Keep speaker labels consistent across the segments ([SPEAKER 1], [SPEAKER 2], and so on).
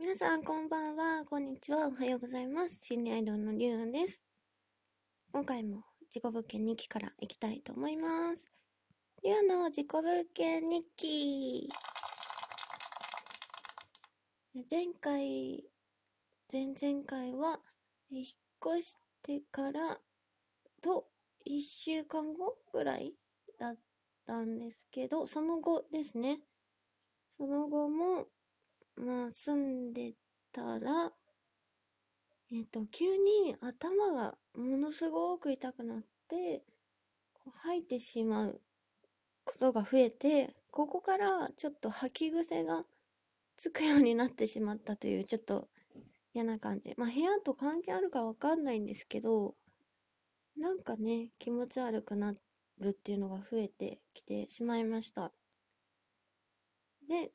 [SPEAKER 1] 皆さん、こんばんは。こんにちは。おはようございます。心理アイドルのりゅうんです。今回も自己物件日記からいきたいと思います。りゅうの自己物件日記。前回、前々回は、引っ越してからと1週間後ぐらいだったんですけど、その後ですね。その後も、まあ、住んでたら、えっ、と、急に頭がものすごく痛くなって、こう吐いてしまうことが増えて、ここからちょっと吐き癖がつくようになってしまったという、ちょっと嫌な感じ。まあ、部屋と関係あるかわかんないんですけど、なんかね、気持ち悪くなるっていうのが増えてきてしまいました。で、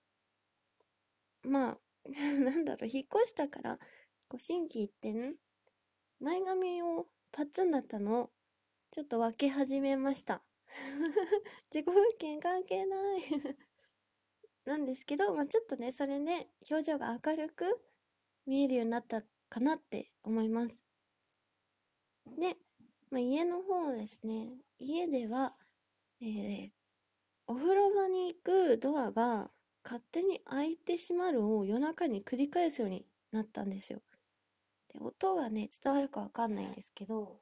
[SPEAKER 1] まあ、なんだろう、引っ越したから、こう心機一転、前髪をパッツンだったのを、ちょっと分け始めました。自己物件関係ない なんですけど、まあちょっとね、それで表情が明るく見えるようになったかなって思います。で、まあ、家の方ですね、家では、えー、お風呂場に行くドアが勝手に開いてしまるを夜中に繰り返すようになったんですよ。で音がね、伝わるかわかんないんですけど、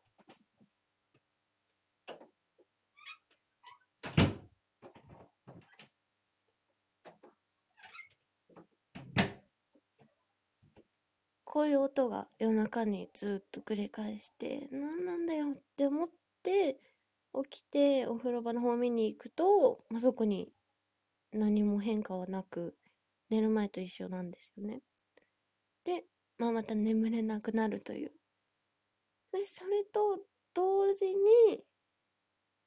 [SPEAKER 1] こういう音が夜中にずっと繰り返して、なんなんだよって思って、起きてお風呂場の方見に行くと、まあ、そこに何も変化はなく、寝る前と一緒なんですよね。で、まあ、また眠れなくなるという。で、それと同時に、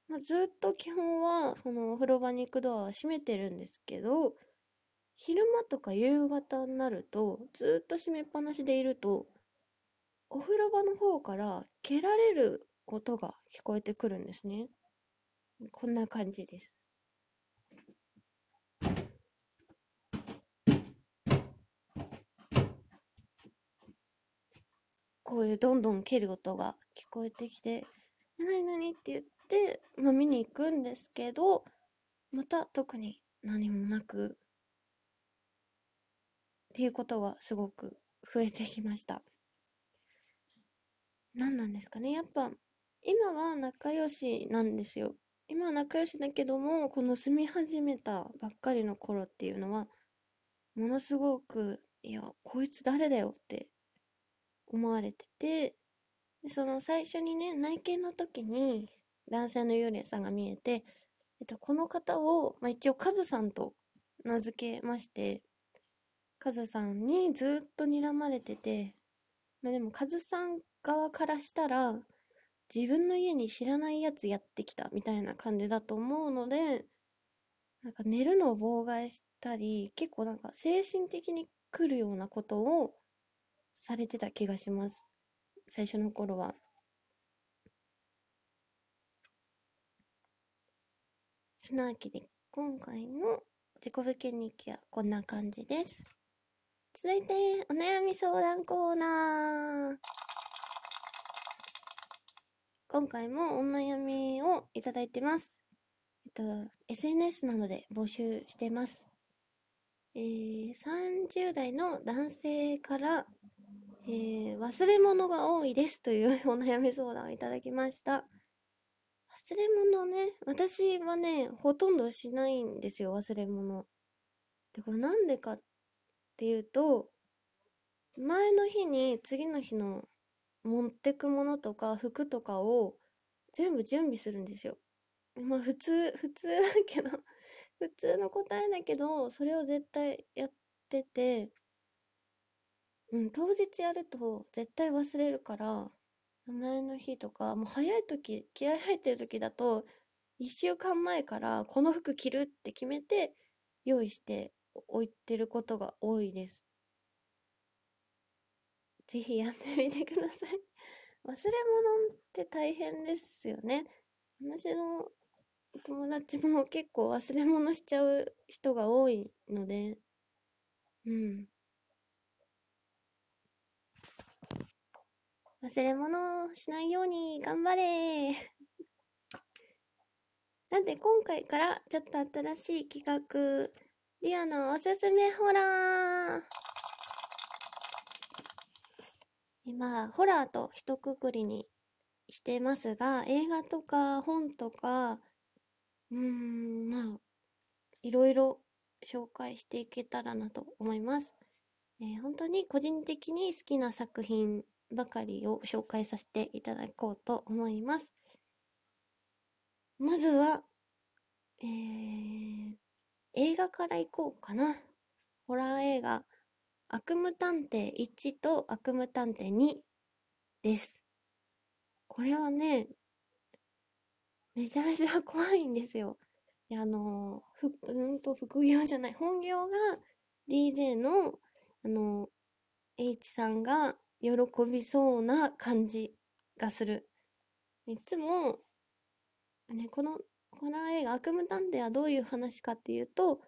[SPEAKER 1] まあ、ずっと基本は、そのお風呂場に行くドアは閉めてるんですけど、昼間とか夕方になると、ずっと閉めっぱなしでいると、お風呂場の方から蹴られる音が聞こえてくるんですね。こんな感じです。こういうどんどん蹴る音が聞こえてきて、なになに？って言って、まあ、見に行くんですけど、また特に何もなく、っていうことがすごく増えてきました。何なんですかね？やっぱ、今は仲良しなんですよ。今は仲良しだけども、この住み始めたばっかりの頃っていうのは、ものすごく、いや、こいつ誰だよって思われてて、その最初にね、内見の時に男性の幽霊さんが見えて、えっと、この方を、まあ、一応カズさんと名付けまして、カズさんにずっと睨まれてて、まあ、でもカズさん側からしたら、自分の家に知らないやつやってきたみたいな感じだと思うので、なんか寝るのを妨害したり、結構なんか精神的に来るようなことをされてた気がします。最初の頃は。そのわけで、今回の自己物件日記はこんな感じです。続いて、お悩み相談コーナー。今回もお悩みをいただいてます。えっと、SNS などで募集してます。えー、30代の男性から、えー、忘れ物が多いですというお悩み相談をいただきました。忘れ物ね、私はね、ほとんどしないんですよ、忘れ物。で、これなんでかっていうと、前の日に次の日の持ってくものとか服とかを全部準備するんですよ。まあ普通、普通だけど、普通の答えだけど、それを絶対やってて、うん、当日やると絶対忘れるから、前の日とか、もう早い時、気合入ってる時だと、一週間前からこの服着るって決めて用意して置いてることが多いです。ぜひやってみてください。忘れ物って大変ですよね。私の友達も結構忘れ物しちゃう人が多いので、うん。忘れ物しないように頑張れ なんで今回からちょっと新しい企画、リアのおすすめホラー今、ホラーと一括りにしてますが、映画とか本とか、うーん、まあ、いろいろ紹介していけたらなと思います。えー、本当に個人的に好きな作品ばかりを紹介させていただこうと思います。まずは、えー、映画から行こうかな。ホラー映画、悪夢探偵1と悪夢探偵2です。これはね、めちゃめちゃ怖いんですよ。あの、ふ、うんと、副業じゃない、本業が DJ の、あの、H さんが喜びそうな感じがする。いつも、ね、このホラー映画悪夢探偵はどういう話かっていうと、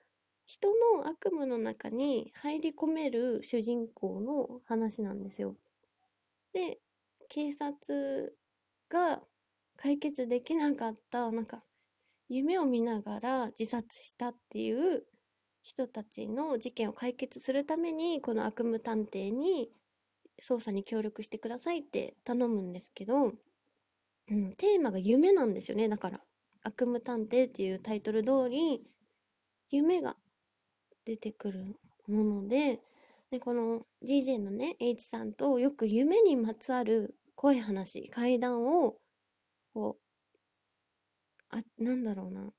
[SPEAKER 1] 人の悪夢の中に入り込める主人公の話なんですよ。で、警察が解決できなかった、なんか、夢を見ながら自殺したっていう人たちの事件を解決するために、この悪夢探偵に捜査に協力してくださいって頼むんですけど、うん、テーマが夢なんですよね、だから。悪夢探偵っていうタイトル通り、夢が出てくるもので、で、この DJ のね、H さんとよく夢にまつわる怖い話、怪談を、こう、あ、なんだろうな。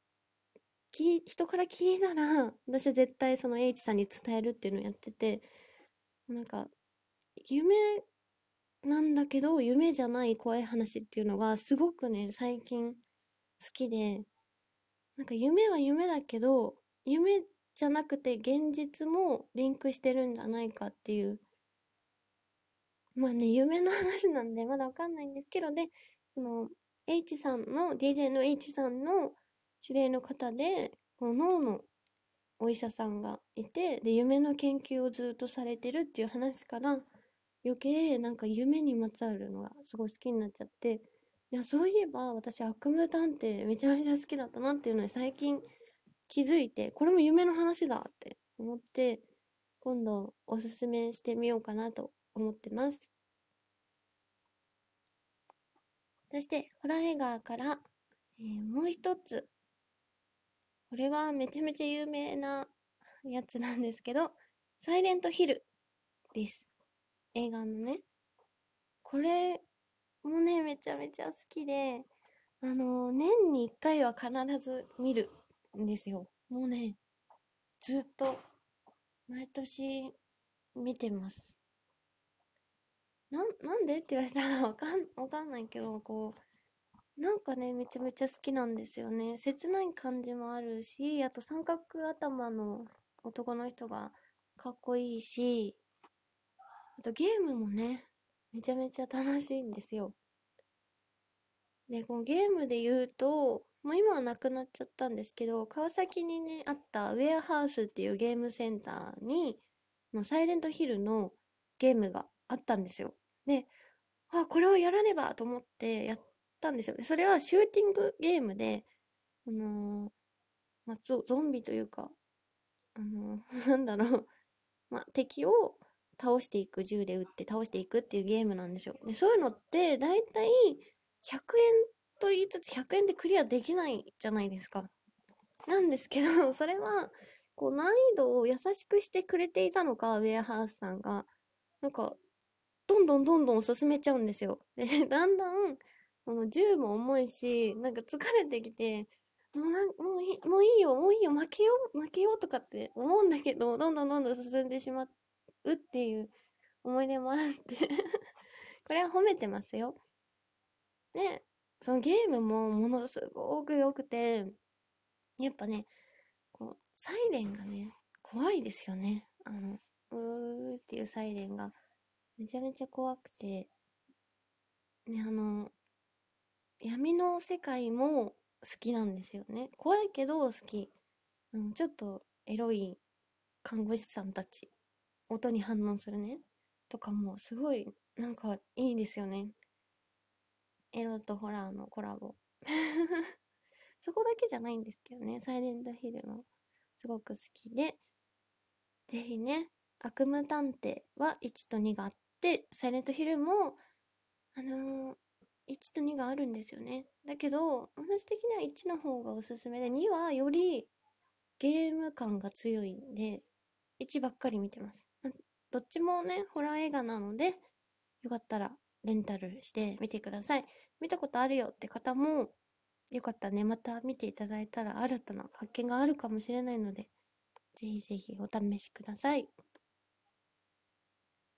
[SPEAKER 1] き、人から聞いたら、私は絶対その H さんに伝えるっていうのをやってて、なんか、夢なんだけど、夢じゃない怖い話っていうのが、すごくね、最近好きで、なんか夢は夢だけど、夢じゃなくて現実もリンクしてるんじゃないかっていう。まあね、夢の話なんでまだわかんないんですけど、で、その、H さんの、DJ の H さんの指令の方で、この脳のお医者さんがいて、で、夢の研究をずっとされてるっていう話から、余計なんか夢にまつわるのがすごい好きになっちゃって、いや、そういえば私悪夢探偵めちゃめちゃ好きだったなっていうのに最近気づいて、これも夢の話だって思って、今度おすすめしてみようかなと思ってます。そして、ホラー映画から、えー、もう一つ。これはめちゃめちゃ有名なやつなんですけど、サイレントヒルです。映画のね。これもね、めちゃめちゃ好きで、あの、年に1回は必ず見るんですよ。もうね、ずっと、毎年見てます。な、なんでって言われたら わかん、わかんないけど、こう、なんかね、めちゃめちゃ好きなんですよね。切ない感じもあるし、あと三角頭の男の人がかっこいいし、あとゲームもね、めちゃめちゃ楽しいんですよ。で、このゲームで言うと、もう今はなくなっちゃったんですけど、川崎にね、あったウェアハウスっていうゲームセンターに、もうサイレントヒルのゲームがあったんですよ。で、あ、これをやらねばと思ってやったんですよ。それはシューティングゲームで、あのー、まあ、ゾンビというか、あのー、なんだろう、まあ、敵を倒していく、銃で撃って倒していくっていうゲームなんですよ。で、そういうのって、だいたい100円と言いつつ100円でクリアできないじゃないですか。なんですけど、それは、こう難易度を優しくしてくれていたのか、ウェアハウスさんが。なんか、どんどんどんどん進めちゃうんですよ。で、だんだん、この銃も重いし、なんか疲れてきて、もうなんもういいもういいよ、もういいよ、負けよう、負けようとかって思うんだけど、どんどんどんどん進んでしまうっていう思い出もあって これは褒めてますよ。で、そのゲームもものすごく良くて、やっぱね、こう、サイレンがね、怖いですよね。あの、うーっていうサイレンが、めちゃめちゃ怖くて、ね、あの、闇の世界も好きなんですよね。怖いけど好き。うん、ちょっとエロい看護師さんたち、音に反応するね。とかもすごいなんかいいですよね。エロとホラーのコラボ。そこだけじゃないんですけどね、サイレントヒルもすごく好きで、ぜひね、悪夢探偵は1と2があって、サイレントヒルも、あのー、1と2があるんですよね。だけど、私的には1の方がおすすめで、2はよりゲーム感が強いんで、1ばっかり見てます。どっちもね、ホラー映画なので、よかったらレンタルしてみてください。見たことあるよって方も、よかったらね、また見ていただいたら新たな発見があるかもしれないので、ぜひぜひお試しください。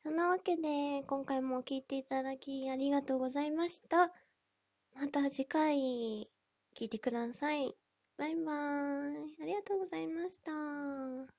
[SPEAKER 1] そんなわけで、今回も聴いていただきありがとうございました。また次回、聴いてください。バイバーイ。ありがとうございました。